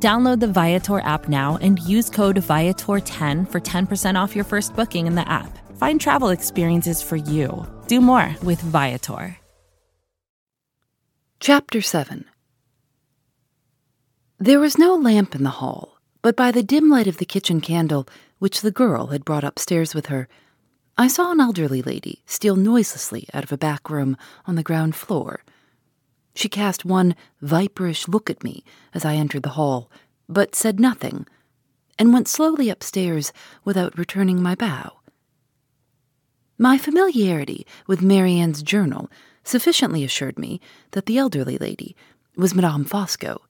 Download the Viator app now and use code Viator10 for 10% off your first booking in the app. Find travel experiences for you. Do more with Viator. Chapter 7 There was no lamp in the hall, but by the dim light of the kitchen candle, which the girl had brought upstairs with her, I saw an elderly lady steal noiselessly out of a back room on the ground floor. She cast one viperish look at me as I entered the hall, but said nothing, and went slowly upstairs without returning my bow. My familiarity with Marian's journal sufficiently assured me that the elderly lady was Madame Fosco.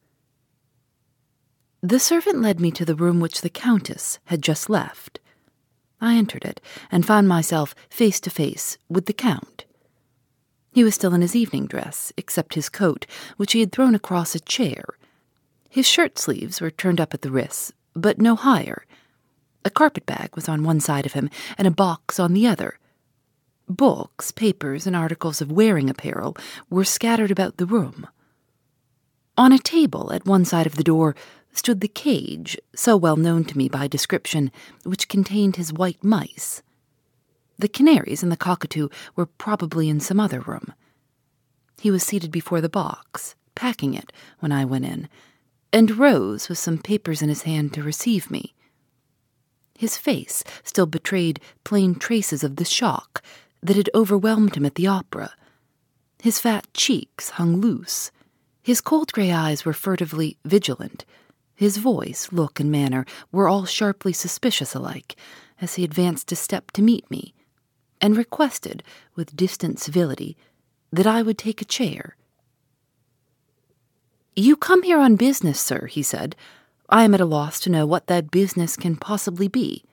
The servant led me to the room which the Countess had just left. I entered it and found myself face to face with the Count. He was still in his evening dress, except his coat, which he had thrown across a chair. His shirt sleeves were turned up at the wrists, but no higher. A carpet bag was on one side of him, and a box on the other. Books, papers, and articles of wearing apparel were scattered about the room. On a table at one side of the door stood the cage, so well known to me by description, which contained his white mice. The canaries and the cockatoo were probably in some other room. He was seated before the box, packing it, when I went in, and rose with some papers in his hand to receive me. His face still betrayed plain traces of the shock that had overwhelmed him at the opera. His fat cheeks hung loose. His cold gray eyes were furtively vigilant. His voice, look, and manner were all sharply suspicious alike as he advanced a step to meet me and requested, with distant civility, that I would take a chair. You come here on business, sir, he said. I am at a loss to know what that business can possibly be.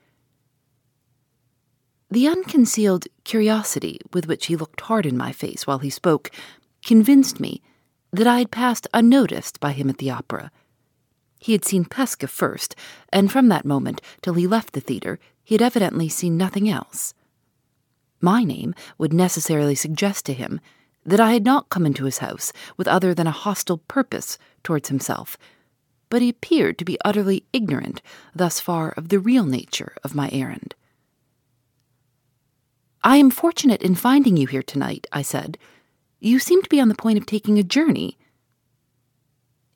The unconcealed curiosity with which he looked hard in my face while he spoke convinced me that I had passed unnoticed by him at the opera. He had seen Pesca first, and from that moment till he left the theatre, he had evidently seen nothing else. My name would necessarily suggest to him that I had not come into his house with other than a hostile purpose towards himself, but he appeared to be utterly ignorant thus far of the real nature of my errand. I am fortunate in finding you here tonight, I said. You seem to be on the point of taking a journey.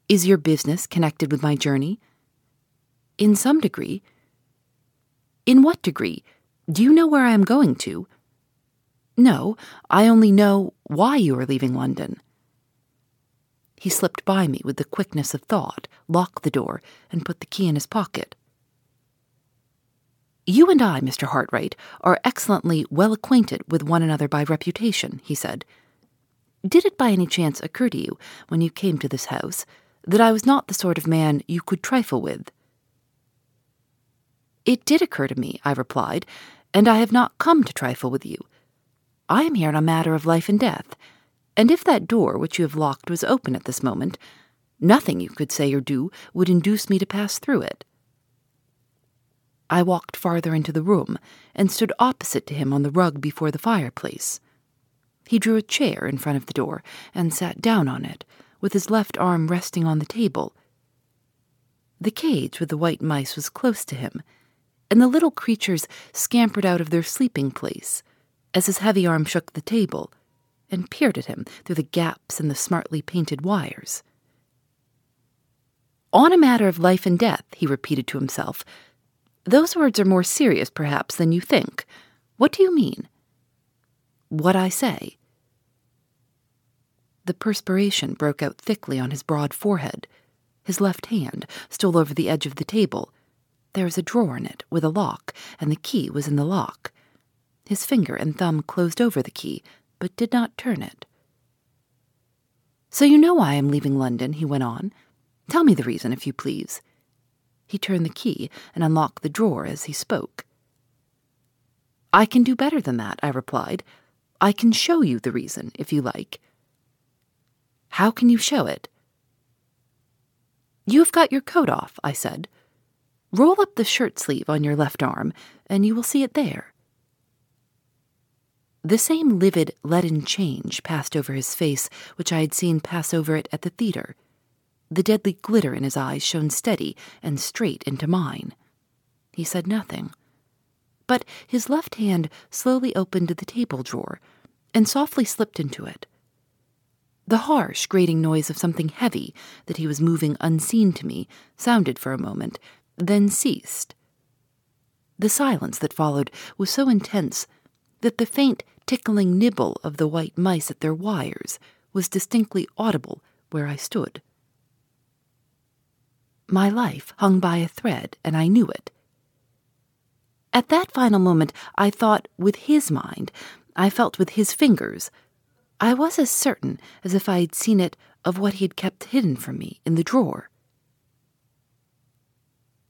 Is your business connected with my journey? In some degree. In what degree? Do you know where I am going to? No, I only know why you are leaving London. He slipped by me with the quickness of thought, locked the door, and put the key in his pocket. You and I, Mr. Hartright, are excellently well acquainted with one another by reputation, he said. Did it by any chance occur to you, when you came to this house, that I was not the sort of man you could trifle with? It did occur to me, I replied, and I have not come to trifle with you. I am here on a matter of life and death, and if that door which you have locked was open at this moment, nothing you could say or do would induce me to pass through it. I walked farther into the room and stood opposite to him on the rug before the fireplace. He drew a chair in front of the door and sat down on it, with his left arm resting on the table. The cage with the white mice was close to him, and the little creatures scampered out of their sleeping place as his heavy arm shook the table and peered at him through the gaps in the smartly painted wires. On a matter of life and death, he repeated to himself. Those words are more serious, perhaps, than you think. What do you mean? What I say. The perspiration broke out thickly on his broad forehead. His left hand stole over the edge of the table. There was a drawer in it with a lock, and the key was in the lock. His finger and thumb closed over the key, but did not turn it. So you know why I am leaving London, he went on. Tell me the reason, if you please. He turned the key and unlocked the drawer as he spoke. I can do better than that, I replied. I can show you the reason, if you like. How can you show it? You've got your coat off, I said. Roll up the shirt sleeve on your left arm, and you will see it there. The same livid, leaden change passed over his face which I had seen pass over it at the theatre. The deadly glitter in his eyes shone steady and straight into mine. He said nothing. But his left hand slowly opened the table drawer and softly slipped into it. The harsh, grating noise of something heavy that he was moving unseen to me sounded for a moment, then ceased. The silence that followed was so intense that the faint, tickling nibble of the white mice at their wires was distinctly audible where I stood. My life hung by a thread, and I knew it. At that final moment, I thought with his mind, I felt with his fingers, I was as certain as if I had seen it of what he had kept hidden from me in the drawer.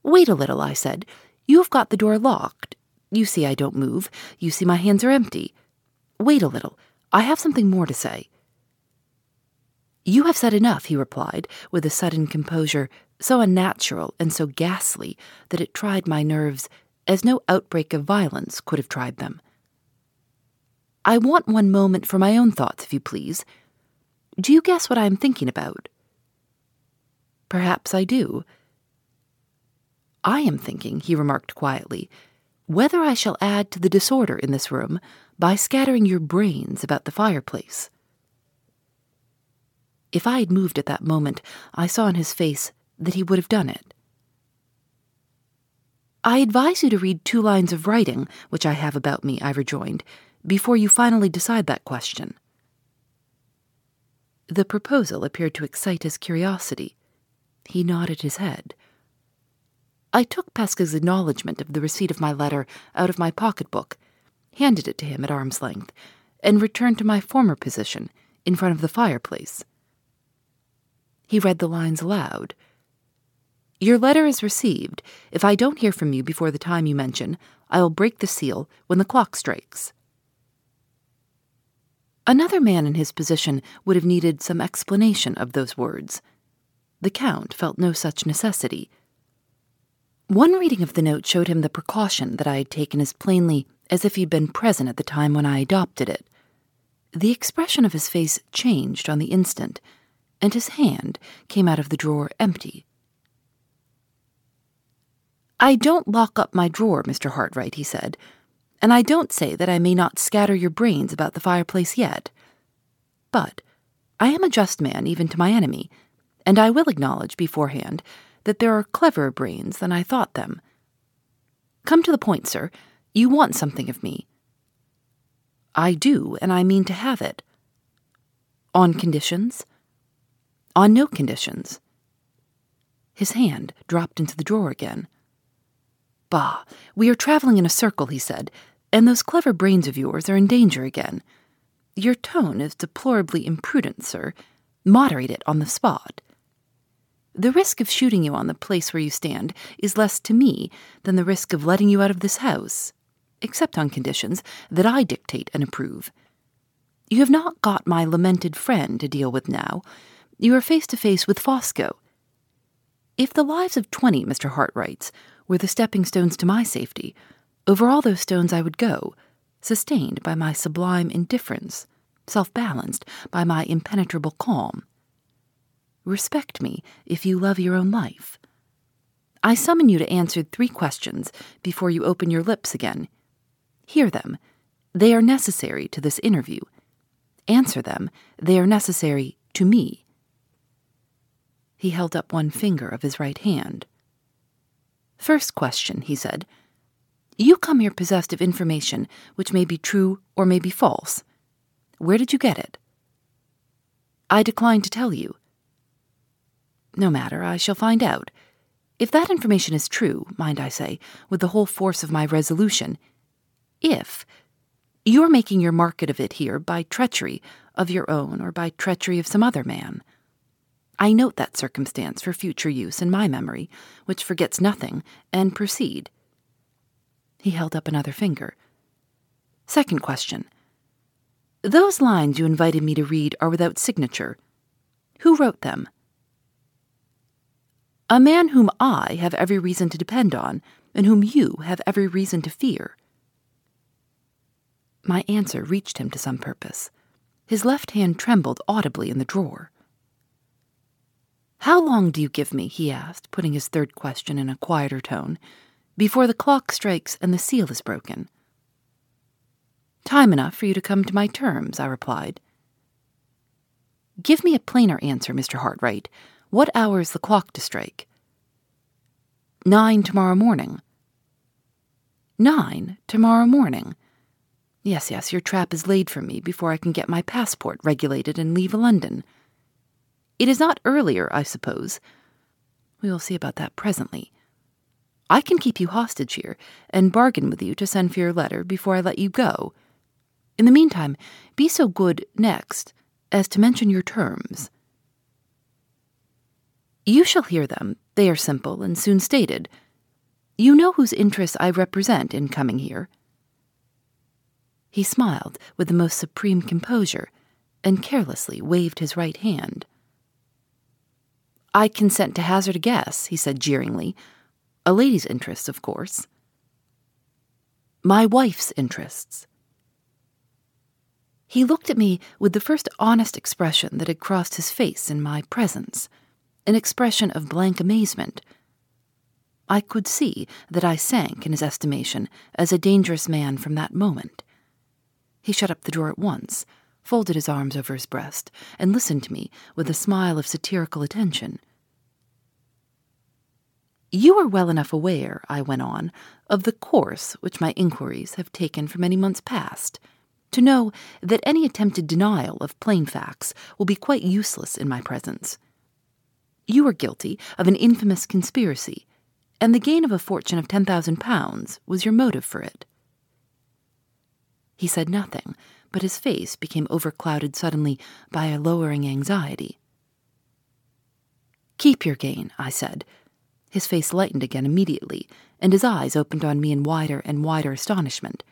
Wait a little, I said. You have got the door locked. You see I don't move. You see my hands are empty. Wait a little. I have something more to say. You have said enough, he replied, with a sudden composure so unnatural and so ghastly that it tried my nerves as no outbreak of violence could have tried them. I want one moment for my own thoughts, if you please. Do you guess what I am thinking about? Perhaps I do. I am thinking, he remarked quietly, whether I shall add to the disorder in this room by scattering your brains about the fireplace. If I had moved at that moment, I saw in his face that he would have done it. I advise you to read two lines of writing which I have about me, I rejoined, before you finally decide that question. The proposal appeared to excite his curiosity. He nodded his head. I took Pesca's acknowledgment of the receipt of my letter out of my pocketbook, handed it to him at arm's length, and returned to my former position in front of the fireplace. He read the lines aloud. Your letter is received. If I don't hear from you before the time you mention, I will break the seal when the clock strikes. Another man in his position would have needed some explanation of those words. The Count felt no such necessity. One reading of the note showed him the precaution that I had taken as plainly as if he'd been present at the time when I adopted it. The expression of his face changed on the instant, and his hand came out of the drawer empty. I don't lock up my drawer, Mr. Hartright, he said and I don't say that I may not scatter your brains about the fireplace yet. But I am a just man even to my enemy, and I will acknowledge beforehand that there are cleverer brains than I thought them. Come to the point, sir. You want something of me. I do, and I mean to have it. On conditions? On no conditions. His hand dropped into the drawer again. Bah, we are traveling in a circle, he said, and those clever brains of yours are in danger again. Your tone is deplorably imprudent, sir. Moderate it on the spot. The risk of shooting you on the place where you stand is less to me than the risk of letting you out of this house, except on conditions that I dictate and approve. You have not got my lamented friend to deal with now. You are face to face with Fosco. If the lives of twenty Mr. Hartrights were the stepping stones to my safety, over all those stones I would go, sustained by my sublime indifference, self balanced by my impenetrable calm. Respect me if you love your own life. I summon you to answer three questions before you open your lips again. Hear them. They are necessary to this interview. Answer them. They are necessary to me. He held up one finger of his right hand. First question, he said. You come here possessed of information which may be true or may be false. Where did you get it? I decline to tell you. No matter, I shall find out. If that information is true, mind I say, with the whole force of my resolution, if you're making your market of it here by treachery of your own or by treachery of some other man. I note that circumstance for future use in my memory, which forgets nothing, and proceed. He held up another finger. Second question. Those lines you invited me to read are without signature. Who wrote them? A man whom I have every reason to depend on, and whom you have every reason to fear. My answer reached him to some purpose. His left hand trembled audibly in the drawer. How long do you give me, he asked, putting his third question in a quieter tone, before the clock strikes and the seal is broken? Time enough for you to come to my terms, I replied. Give me a plainer answer, Mr. Hartright. What hour is the clock to strike? Nine tomorrow morning. Nine tomorrow morning. Yes, yes, your trap is laid for me before I can get my passport regulated and leave London. It is not earlier, I suppose. We will see about that presently. I can keep you hostage here and bargain with you to send for your letter before I let you go. In the meantime, be so good next as to mention your terms. You shall hear them. They are simple and soon stated. You know whose interests I represent in coming here. He smiled with the most supreme composure and carelessly waved his right hand. I consent to hazard a guess, he said jeeringly. A lady's interests, of course. My wife's interests. He looked at me with the first honest expression that had crossed his face in my presence an expression of blank amazement I could see that I sank in his estimation as a dangerous man from that moment. He shut up the drawer at once, folded his arms over his breast, and listened to me with a smile of satirical attention. You are well enough aware, I went on, of the course which my inquiries have taken for many months past, to know that any attempted denial of plain facts will be quite useless in my presence. You were guilty of an infamous conspiracy and the gain of a fortune of ten thousand pounds was your motive for it. He said nothing, but his face became overclouded suddenly by a lowering anxiety. Keep your gain, I said. His face lightened again immediately, and his eyes opened on me in wider and wider astonishment.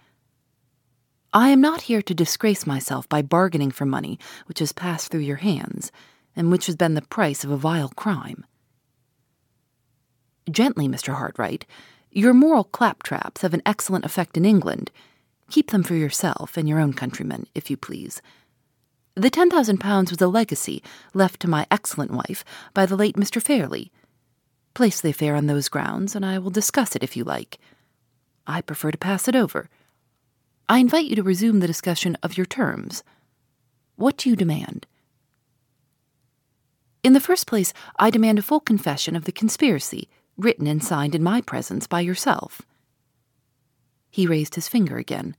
I am not here to disgrace myself by bargaining for money which has passed through your hands, and which has been the price of a vile crime. Gently, Mr. Hartright. Your moral claptraps have an excellent effect in England. Keep them for yourself and your own countrymen, if you please. The ten thousand pounds was a legacy left to my excellent wife by the late Mr. Fairlie. Place the affair on those grounds, and I will discuss it if you like. I prefer to pass it over. I invite you to resume the discussion of your terms. What do you demand? In the first place, I demand a full confession of the conspiracy written and signed in my presence by yourself. He raised his finger again.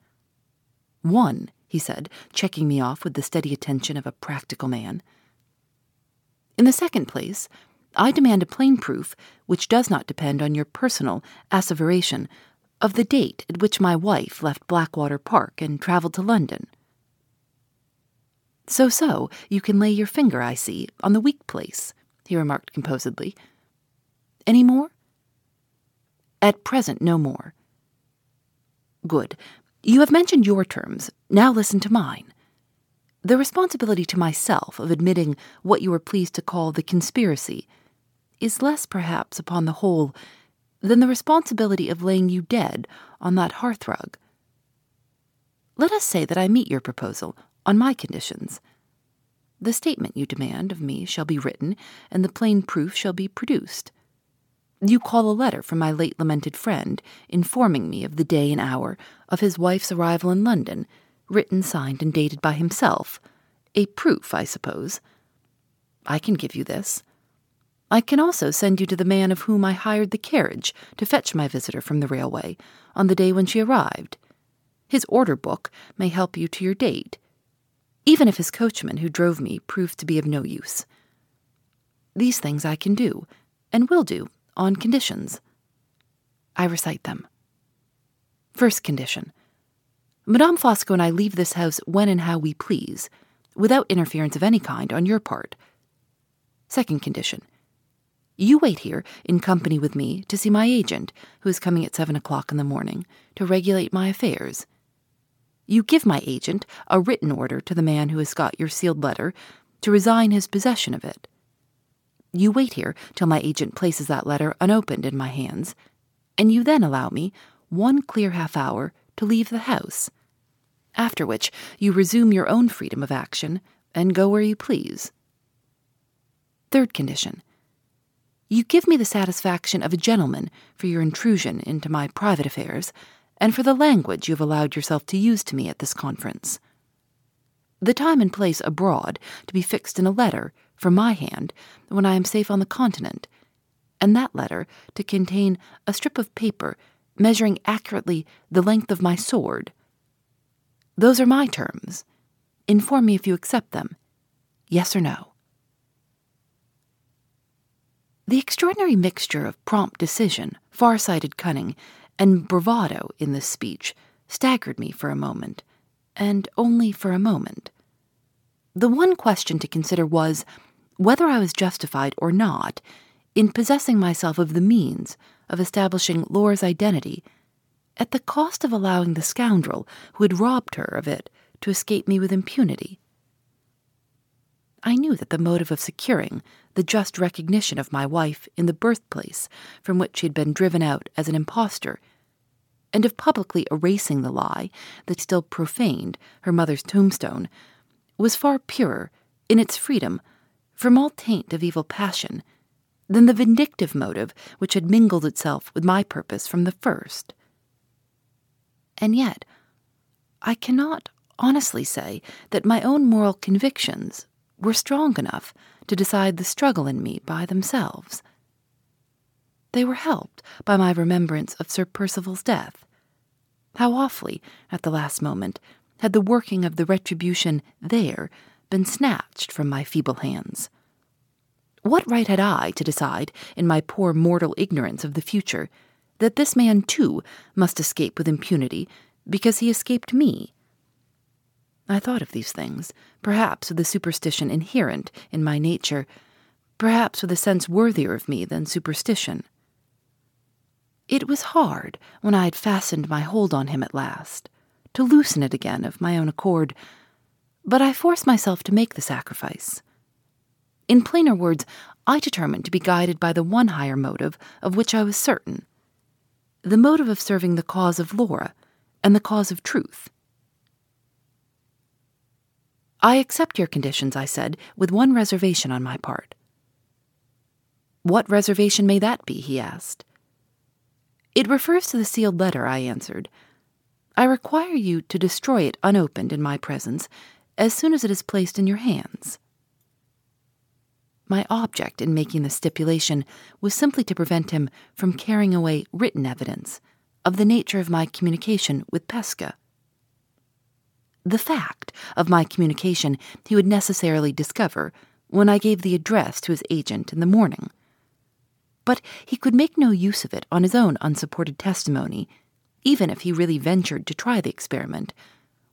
One, he said, checking me off with the steady attention of a practical man. In the second place, I demand a plain proof, which does not depend on your personal asseveration, of the date at which my wife left Blackwater Park and travelled to London. So, so, you can lay your finger, I see, on the weak place, he remarked composedly. Any more? At present, no more. Good. You have mentioned your terms. Now listen to mine. The responsibility to myself of admitting what you are pleased to call the conspiracy is less, perhaps, upon the whole, than the responsibility of laying you dead on that hearthrug. Let us say that I meet your proposal on my conditions. The statement you demand of me shall be written, and the plain proof shall be produced. You call a letter from my late lamented friend, informing me of the day and hour of his wife's arrival in London, written, signed, and dated by himself. A proof, I suppose. I can give you this. I can also send you to the man of whom I hired the carriage to fetch my visitor from the railway on the day when she arrived. His order book may help you to your date, even if his coachman who drove me proved to be of no use. These things I can do, and will do, on conditions. I recite them. First condition Madame Fosco and I leave this house when and how we please, without interference of any kind on your part. Second condition You wait here in company with me to see my agent, who is coming at seven o'clock in the morning, to regulate my affairs. You give my agent a written order to the man who has got your sealed letter to resign his possession of it. You wait here till my agent places that letter unopened in my hands, and you then allow me one clear half hour to leave the house, after which you resume your own freedom of action and go where you please. Third condition you give me the satisfaction of a gentleman for your intrusion into my private affairs and for the language you have allowed yourself to use to me at this conference. The time and place abroad to be fixed in a letter from my hand when I am safe on the continent, and that letter to contain a strip of paper measuring accurately the length of my sword. Those are my terms. Inform me if you accept them. Yes or no. The extraordinary mixture of prompt decision, far sighted cunning, and bravado in this speech staggered me for a moment, and only for a moment. The one question to consider was whether I was justified or not in possessing myself of the means of establishing Laura's identity at the cost of allowing the scoundrel who had robbed her of it to escape me with impunity. I knew that the motive of securing the just recognition of my wife in the birthplace from which she had been driven out as an impostor, and of publicly erasing the lie that still profaned her mother's tombstone, was far purer in its freedom from all taint of evil passion than the vindictive motive which had mingled itself with my purpose from the first. And yet, I cannot honestly say that my own moral convictions were strong enough to decide the struggle in me by themselves. They were helped by my remembrance of Sir Percival's death. How awfully, at the last moment, had the working of the retribution there been snatched from my feeble hands. What right had I to decide, in my poor mortal ignorance of the future, that this man too must escape with impunity because he escaped me? I thought of these things, perhaps with a superstition inherent in my nature, perhaps with a sense worthier of me than superstition. It was hard, when I had fastened my hold on him at last, to loosen it again of my own accord, but I forced myself to make the sacrifice. In plainer words, I determined to be guided by the one higher motive of which I was certain the motive of serving the cause of Laura and the cause of truth. I accept your conditions, I said, with one reservation on my part. What reservation may that be? he asked. It refers to the sealed letter, I answered. I require you to destroy it unopened in my presence as soon as it is placed in your hands. My object in making the stipulation was simply to prevent him from carrying away written evidence of the nature of my communication with Pesca. The fact of my communication he would necessarily discover when I gave the address to his agent in the morning. But he could make no use of it on his own unsupported testimony, even if he really ventured to try the experiment,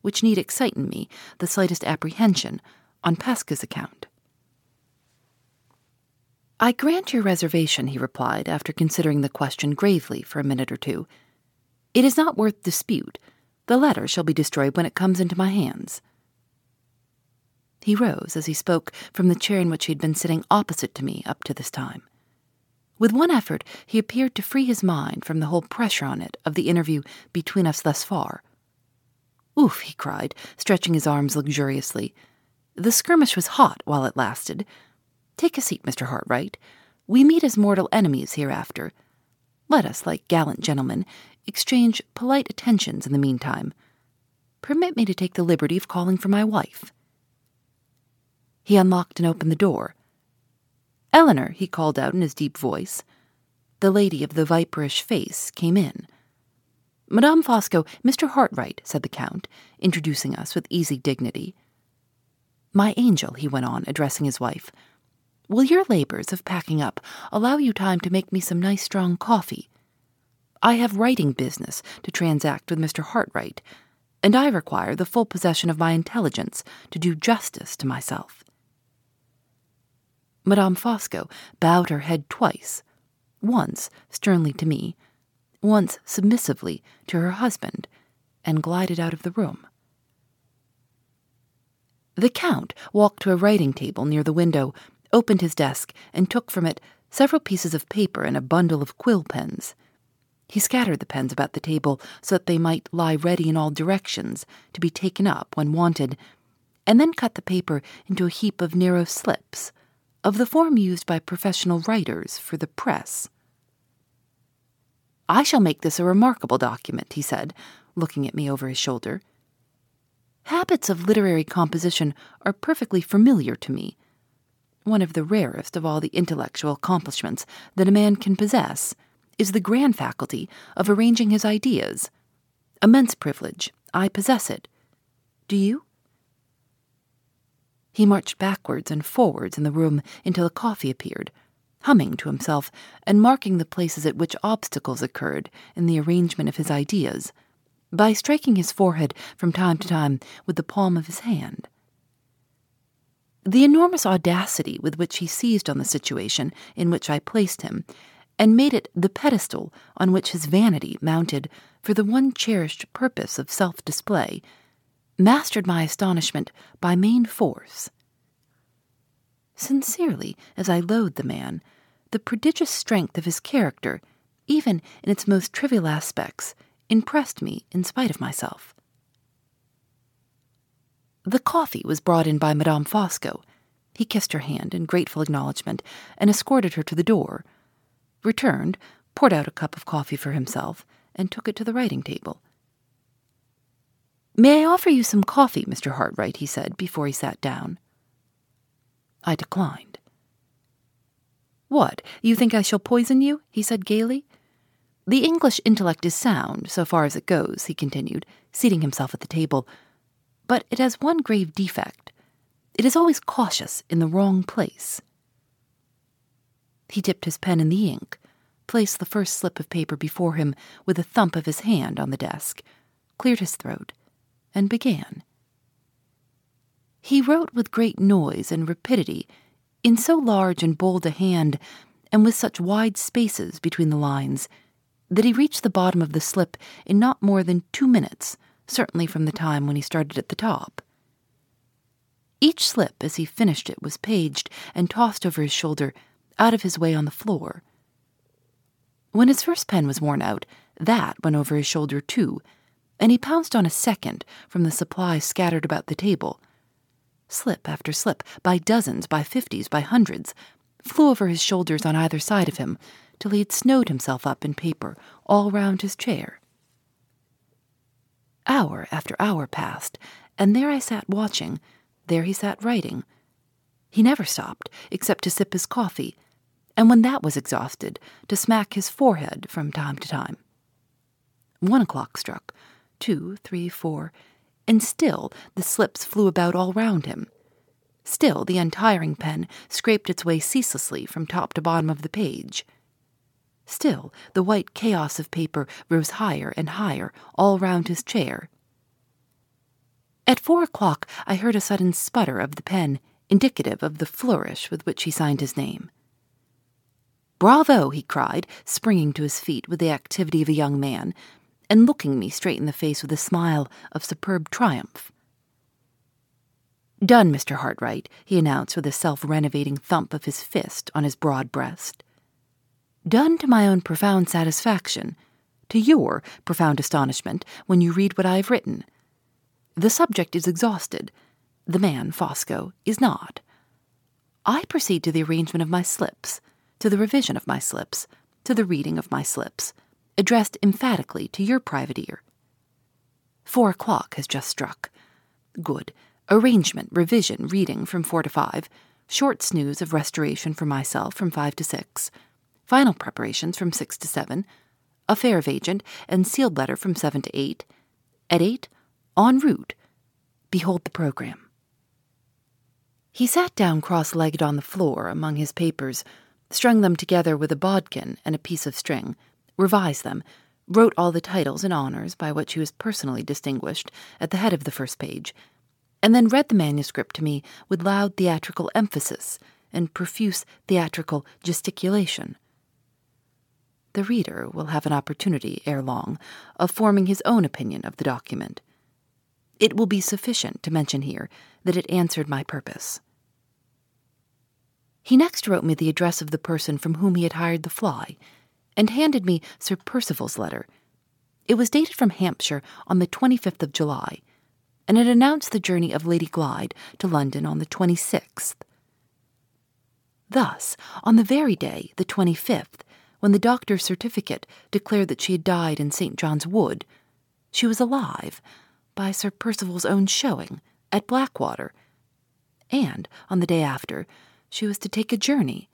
which need excite in me the slightest apprehension on Pesca's account. I grant your reservation, he replied, after considering the question gravely for a minute or two. It is not worth dispute the letter shall be destroyed when it comes into my hands. He rose as he spoke from the chair in which he had been sitting opposite to me up to this time. With one effort, he appeared to free his mind from the whole pressure on it of the interview between us thus far. Oof, he cried, stretching his arms luxuriously. The skirmish was hot while it lasted. Take a seat, Mr. Hartright. We meet as mortal enemies hereafter. Let us, like gallant gentlemen, exchange polite attentions in the meantime. Permit me to take the liberty of calling for my wife. He unlocked and opened the door. Eleanor, he called out in his deep voice. The lady of the viperish face came in. Madame Fosco, Mr. Hartright, said the Count, introducing us with easy dignity. My angel, he went on, addressing his wife, will your labors of packing up allow you time to make me some nice strong coffee? I have writing business to transact with Mr. Hartright, and I require the full possession of my intelligence to do justice to myself. Madame Fosco bowed her head twice, once sternly to me, once submissively to her husband, and glided out of the room. The Count walked to a writing table near the window, opened his desk, and took from it several pieces of paper and a bundle of quill pens. He scattered the pens about the table so that they might lie ready in all directions to be taken up when wanted, and then cut the paper into a heap of narrow slips, of the form used by professional writers for the press. I shall make this a remarkable document, he said, looking at me over his shoulder. Habits of literary composition are perfectly familiar to me. One of the rarest of all the intellectual accomplishments that a man can possess is the grand faculty of arranging his ideas. Immense privilege. I possess it. Do you? He marched backwards and forwards in the room until a coffee appeared, humming to himself and marking the places at which obstacles occurred in the arrangement of his ideas by striking his forehead from time to time with the palm of his hand. The enormous audacity with which he seized on the situation in which I placed him and made it the pedestal on which his vanity mounted for the one cherished purpose of self display, mastered my astonishment by main force. Sincerely, as I loathed the man, the prodigious strength of his character, even in its most trivial aspects, impressed me in spite of myself. The coffee was brought in by Madame Fosco. He kissed her hand in grateful acknowledgment and escorted her to the door returned, poured out a cup of coffee for himself, and took it to the writing table. May I offer you some coffee, Mr. Hartright? he said before he sat down. I declined. What, you think I shall poison you? he said gaily. The English intellect is sound, so far as it goes, he continued, seating himself at the table, but it has one grave defect. It is always cautious in the wrong place. He dipped his pen in the ink, placed the first slip of paper before him with a thump of his hand on the desk, cleared his throat, and began. He wrote with great noise and rapidity, in so large and bold a hand, and with such wide spaces between the lines, that he reached the bottom of the slip in not more than two minutes, certainly from the time when he started at the top. Each slip as he finished it was paged and tossed over his shoulder out of his way on the floor. When his first pen was worn out, that went over his shoulder too, and he pounced on a second from the supplies scattered about the table. Slip after slip, by dozens, by fifties, by hundreds, flew over his shoulders on either side of him, till he had snowed himself up in paper all round his chair. Hour after hour passed, and there I sat watching, there he sat writing. He never stopped, except to sip his coffee, and when that was exhausted, to smack his forehead from time to time. One o'clock struck, two, three, four, and still the slips flew about all round him. Still the untiring pen scraped its way ceaselessly from top to bottom of the page. Still the white chaos of paper rose higher and higher all round his chair. At four o'clock I heard a sudden sputter of the pen, indicative of the flourish with which he signed his name. Bravo, he cried, springing to his feet with the activity of a young man, and looking me straight in the face with a smile of superb triumph. Done, Mr. Hartright, he announced with a self renovating thump of his fist on his broad breast. Done to my own profound satisfaction, to your profound astonishment when you read what I have written. The subject is exhausted. The man, Fosco, is not. I proceed to the arrangement of my slips to the revision of my slips, to the reading of my slips, addressed emphatically to your private ear. Four o'clock has just struck. Good. Arrangement, revision, reading from four to five. Short snooze of restoration for myself from five to six. Final preparations from six to seven. Affair of agent and sealed letter from seven to eight. At eight, en route. Behold the program. He sat down cross legged on the floor among his papers strung them together with a bodkin and a piece of string, revised them, wrote all the titles and honors by which he was personally distinguished at the head of the first page, and then read the manuscript to me with loud theatrical emphasis and profuse theatrical gesticulation. The reader will have an opportunity ere long of forming his own opinion of the document. It will be sufficient to mention here that it answered my purpose. He next wrote me the address of the person from whom he had hired the fly, and handed me Sir Percival's letter. It was dated from Hampshire on the 25th of July, and it announced the journey of Lady Glyde to London on the 26th. Thus, on the very day, the 25th, when the doctor's certificate declared that she had died in St. John's Wood, she was alive, by Sir Percival's own showing, at Blackwater, and on the day after, she was to take a journey.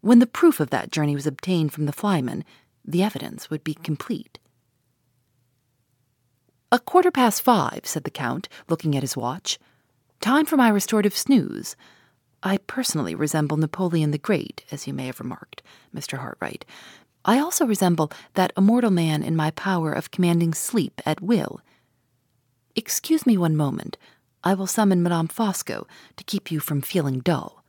When the proof of that journey was obtained from the flyman, the evidence would be complete. A quarter past five, said the Count, looking at his watch. Time for my restorative snooze. I personally resemble Napoleon the Great, as you may have remarked, Mr. Hartright. I also resemble that immortal man in my power of commanding sleep at will. Excuse me one moment. I will summon Madame Fosco to keep you from feeling dull.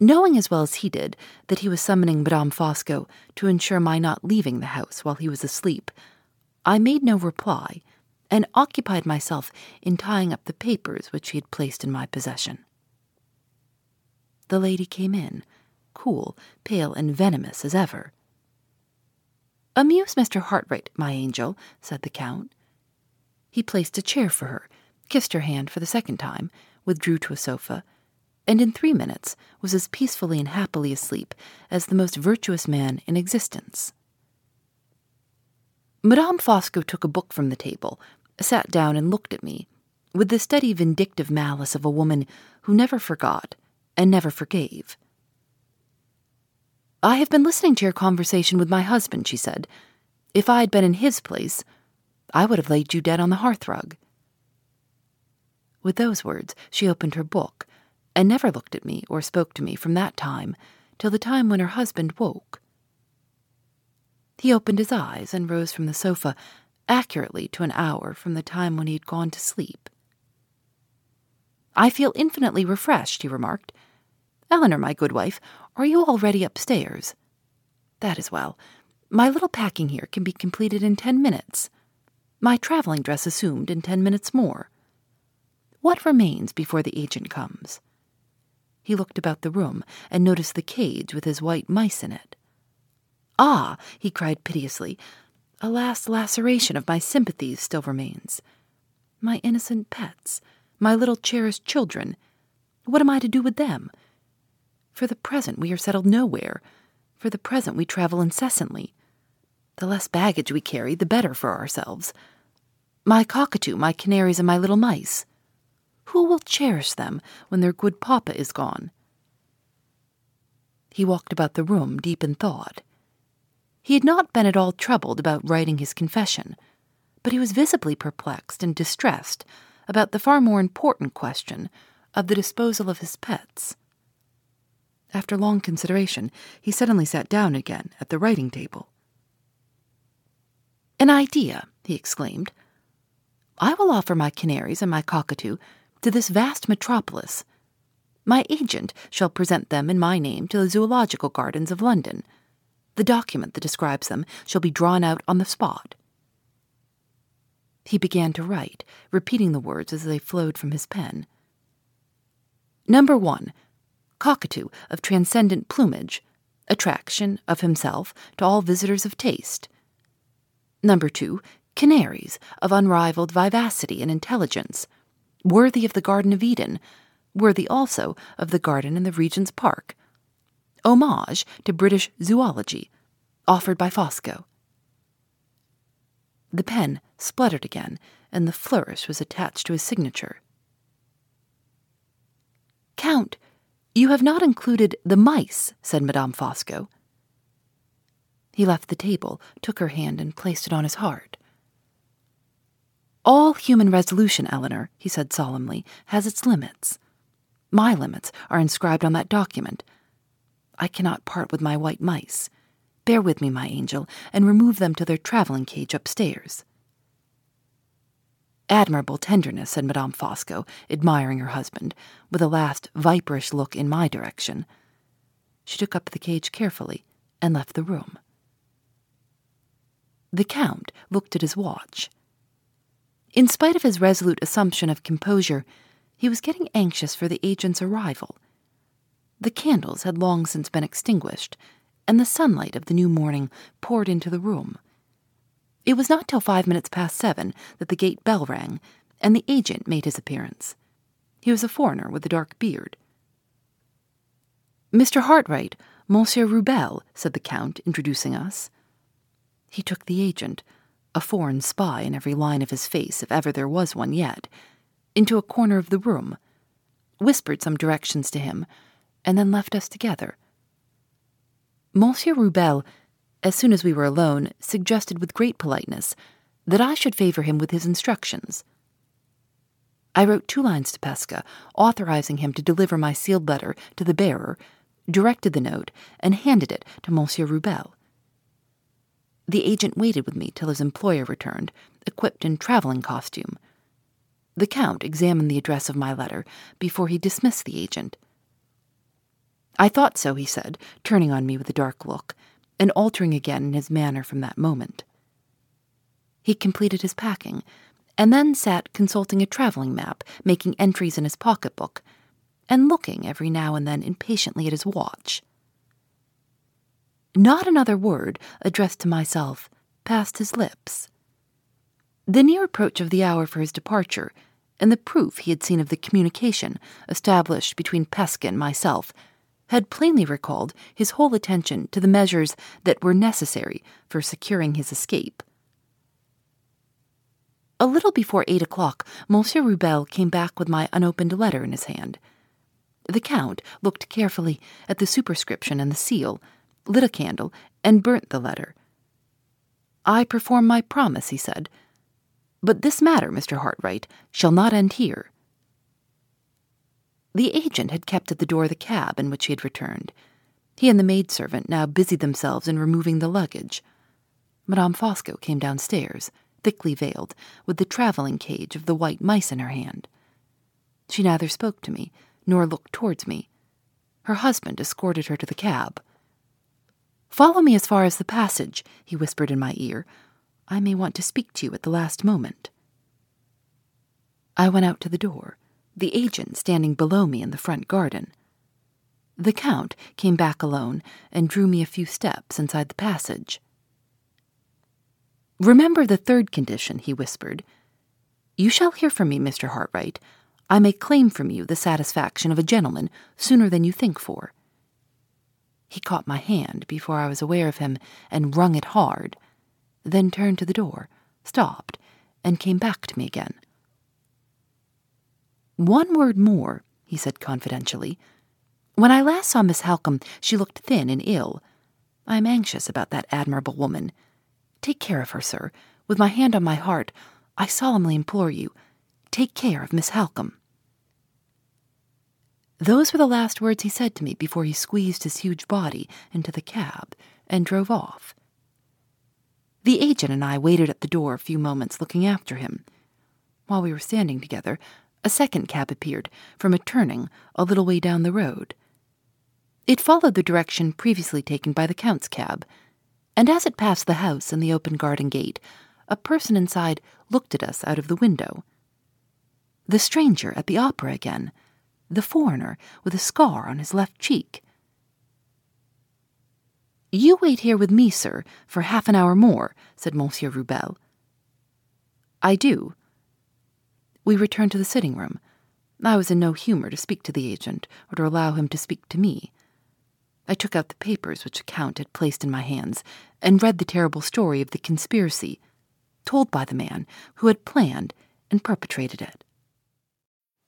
Knowing as well as he did that he was summoning Madame Fosco to ensure my not leaving the house while he was asleep, I made no reply and occupied myself in tying up the papers which he had placed in my possession. The lady came in, cool, pale, and venomous as ever. Amuse Mr. Hartright, my angel, said the Count. He placed a chair for her, kissed her hand for the second time, withdrew to a sofa, and in three minutes was as peacefully and happily asleep as the most virtuous man in existence. Madame Fosco took a book from the table, sat down, and looked at me, with the steady vindictive malice of a woman who never forgot and never forgave. I have been listening to your conversation with my husband, she said. If I had been in his place, I would have laid you dead on the hearthrug. With those words, she opened her book and never looked at me or spoke to me from that time till the time when her husband woke. He opened his eyes and rose from the sofa accurately to an hour from the time when he had gone to sleep. I feel infinitely refreshed, he remarked. Eleanor, my good wife, are you already upstairs? That is well. My little packing here can be completed in ten minutes. My traveling dress assumed in ten minutes more. What remains before the agent comes? He looked about the room and noticed the cage with his white mice in it. Ah, he cried piteously, a last laceration of my sympathies still remains. My innocent pets, my little cherished children, what am I to do with them? For the present, we are settled nowhere. For the present, we travel incessantly. The less baggage we carry, the better for ourselves. My cockatoo, my canaries, and my little mice. Who will cherish them when their good papa is gone? He walked about the room deep in thought. He had not been at all troubled about writing his confession, but he was visibly perplexed and distressed about the far more important question of the disposal of his pets. After long consideration, he suddenly sat down again at the writing table. An idea, he exclaimed. I will offer my canaries and my cockatoo to this vast metropolis. My agent shall present them in my name to the Zoological Gardens of London. The document that describes them shall be drawn out on the spot. He began to write, repeating the words as they flowed from his pen. Number one, cockatoo of transcendent plumage, attraction of himself to all visitors of taste. Number two, canaries of unrivaled vivacity and intelligence worthy of the Garden of Eden, worthy also of the garden in the Regent's Park. Homage to British zoology, offered by Fosco. The pen spluttered again, and the flourish was attached to his signature. Count, you have not included the mice, said Madame Fosco. He left the table, took her hand, and placed it on his heart. All human resolution, Eleanor, he said solemnly, has its limits. My limits are inscribed on that document. I cannot part with my white mice. Bear with me, my angel, and remove them to their traveling cage upstairs. Admirable tenderness, said Madame Fosco, admiring her husband, with a last viperish look in my direction. She took up the cage carefully and left the room. The Count looked at his watch. In spite of his resolute assumption of composure, he was getting anxious for the agent's arrival. The candles had long since been extinguished, and the sunlight of the new morning poured into the room. It was not till five minutes past seven that the gate bell rang, and the agent made his appearance. He was a foreigner with a dark beard. Mr. Hartright, Monsieur Rubelle, said the Count, introducing us. He took the agent, a foreign spy in every line of his face, if ever there was one yet, into a corner of the room, whispered some directions to him, and then left us together. Monsieur Rubelle, as soon as we were alone, suggested with great politeness that I should favor him with his instructions. I wrote two lines to Pesca, authorizing him to deliver my sealed letter to the bearer directed the note, and handed it to Monsieur Rubelle. The agent waited with me till his employer returned, equipped in traveling costume. The Count examined the address of my letter before he dismissed the agent. I thought so, he said, turning on me with a dark look, and altering again in his manner from that moment. He completed his packing, and then sat consulting a traveling map, making entries in his pocketbook, and looking every now and then impatiently at his watch. Not another word, addressed to myself, passed his lips. The near approach of the hour for his departure, and the proof he had seen of the communication established between Pesca and myself, had plainly recalled his whole attention to the measures that were necessary for securing his escape. A little before eight o'clock, Monsieur Rubelle came back with my unopened letter in his hand. The Count looked carefully at the superscription and the seal, lit a candle, and burnt the letter. I perform my promise, he said. But this matter, Mr. Hartright, shall not end here. The agent had kept at the door the cab in which he had returned. He and the maidservant now busied themselves in removing the luggage. Madame Fosco came downstairs, thickly veiled, with the traveling cage of the white mice in her hand. She neither spoke to me nor looked towards me. Her husband escorted her to the cab. Follow me as far as the passage, he whispered in my ear. I may want to speak to you at the last moment. I went out to the door, the agent standing below me in the front garden. The Count came back alone and drew me a few steps inside the passage. Remember the third condition, he whispered. You shall hear from me, Mr. Hartright, I may claim from you the satisfaction of a gentleman sooner than you think for. He caught my hand before I was aware of him and wrung it hard, then turned to the door, stopped, and came back to me again. One word more, he said confidentially. When I last saw Miss Halcombe, she looked thin and ill. I am anxious about that admirable woman. Take care of her, sir. With my hand on my heart, I solemnly implore you, take care of Miss Halcombe. Those were the last words he said to me before he squeezed his huge body into the cab and drove off. The agent and I waited at the door a few moments looking after him. While we were standing together, a second cab appeared from a turning a little way down the road. It followed the direction previously taken by the Count's cab, and as it passed the house and the open garden gate, a person inside looked at us out of the window. The stranger at the opera again the foreigner with a scar on his left cheek. You wait here with me, sir, for half an hour more, said Monsieur Rubelle. I do. We returned to the sitting room. I was in no humor to speak to the agent or to allow him to speak to me. I took out the papers which the Count had placed in my hands and read the terrible story of the conspiracy, told by the man who had planned and perpetrated it.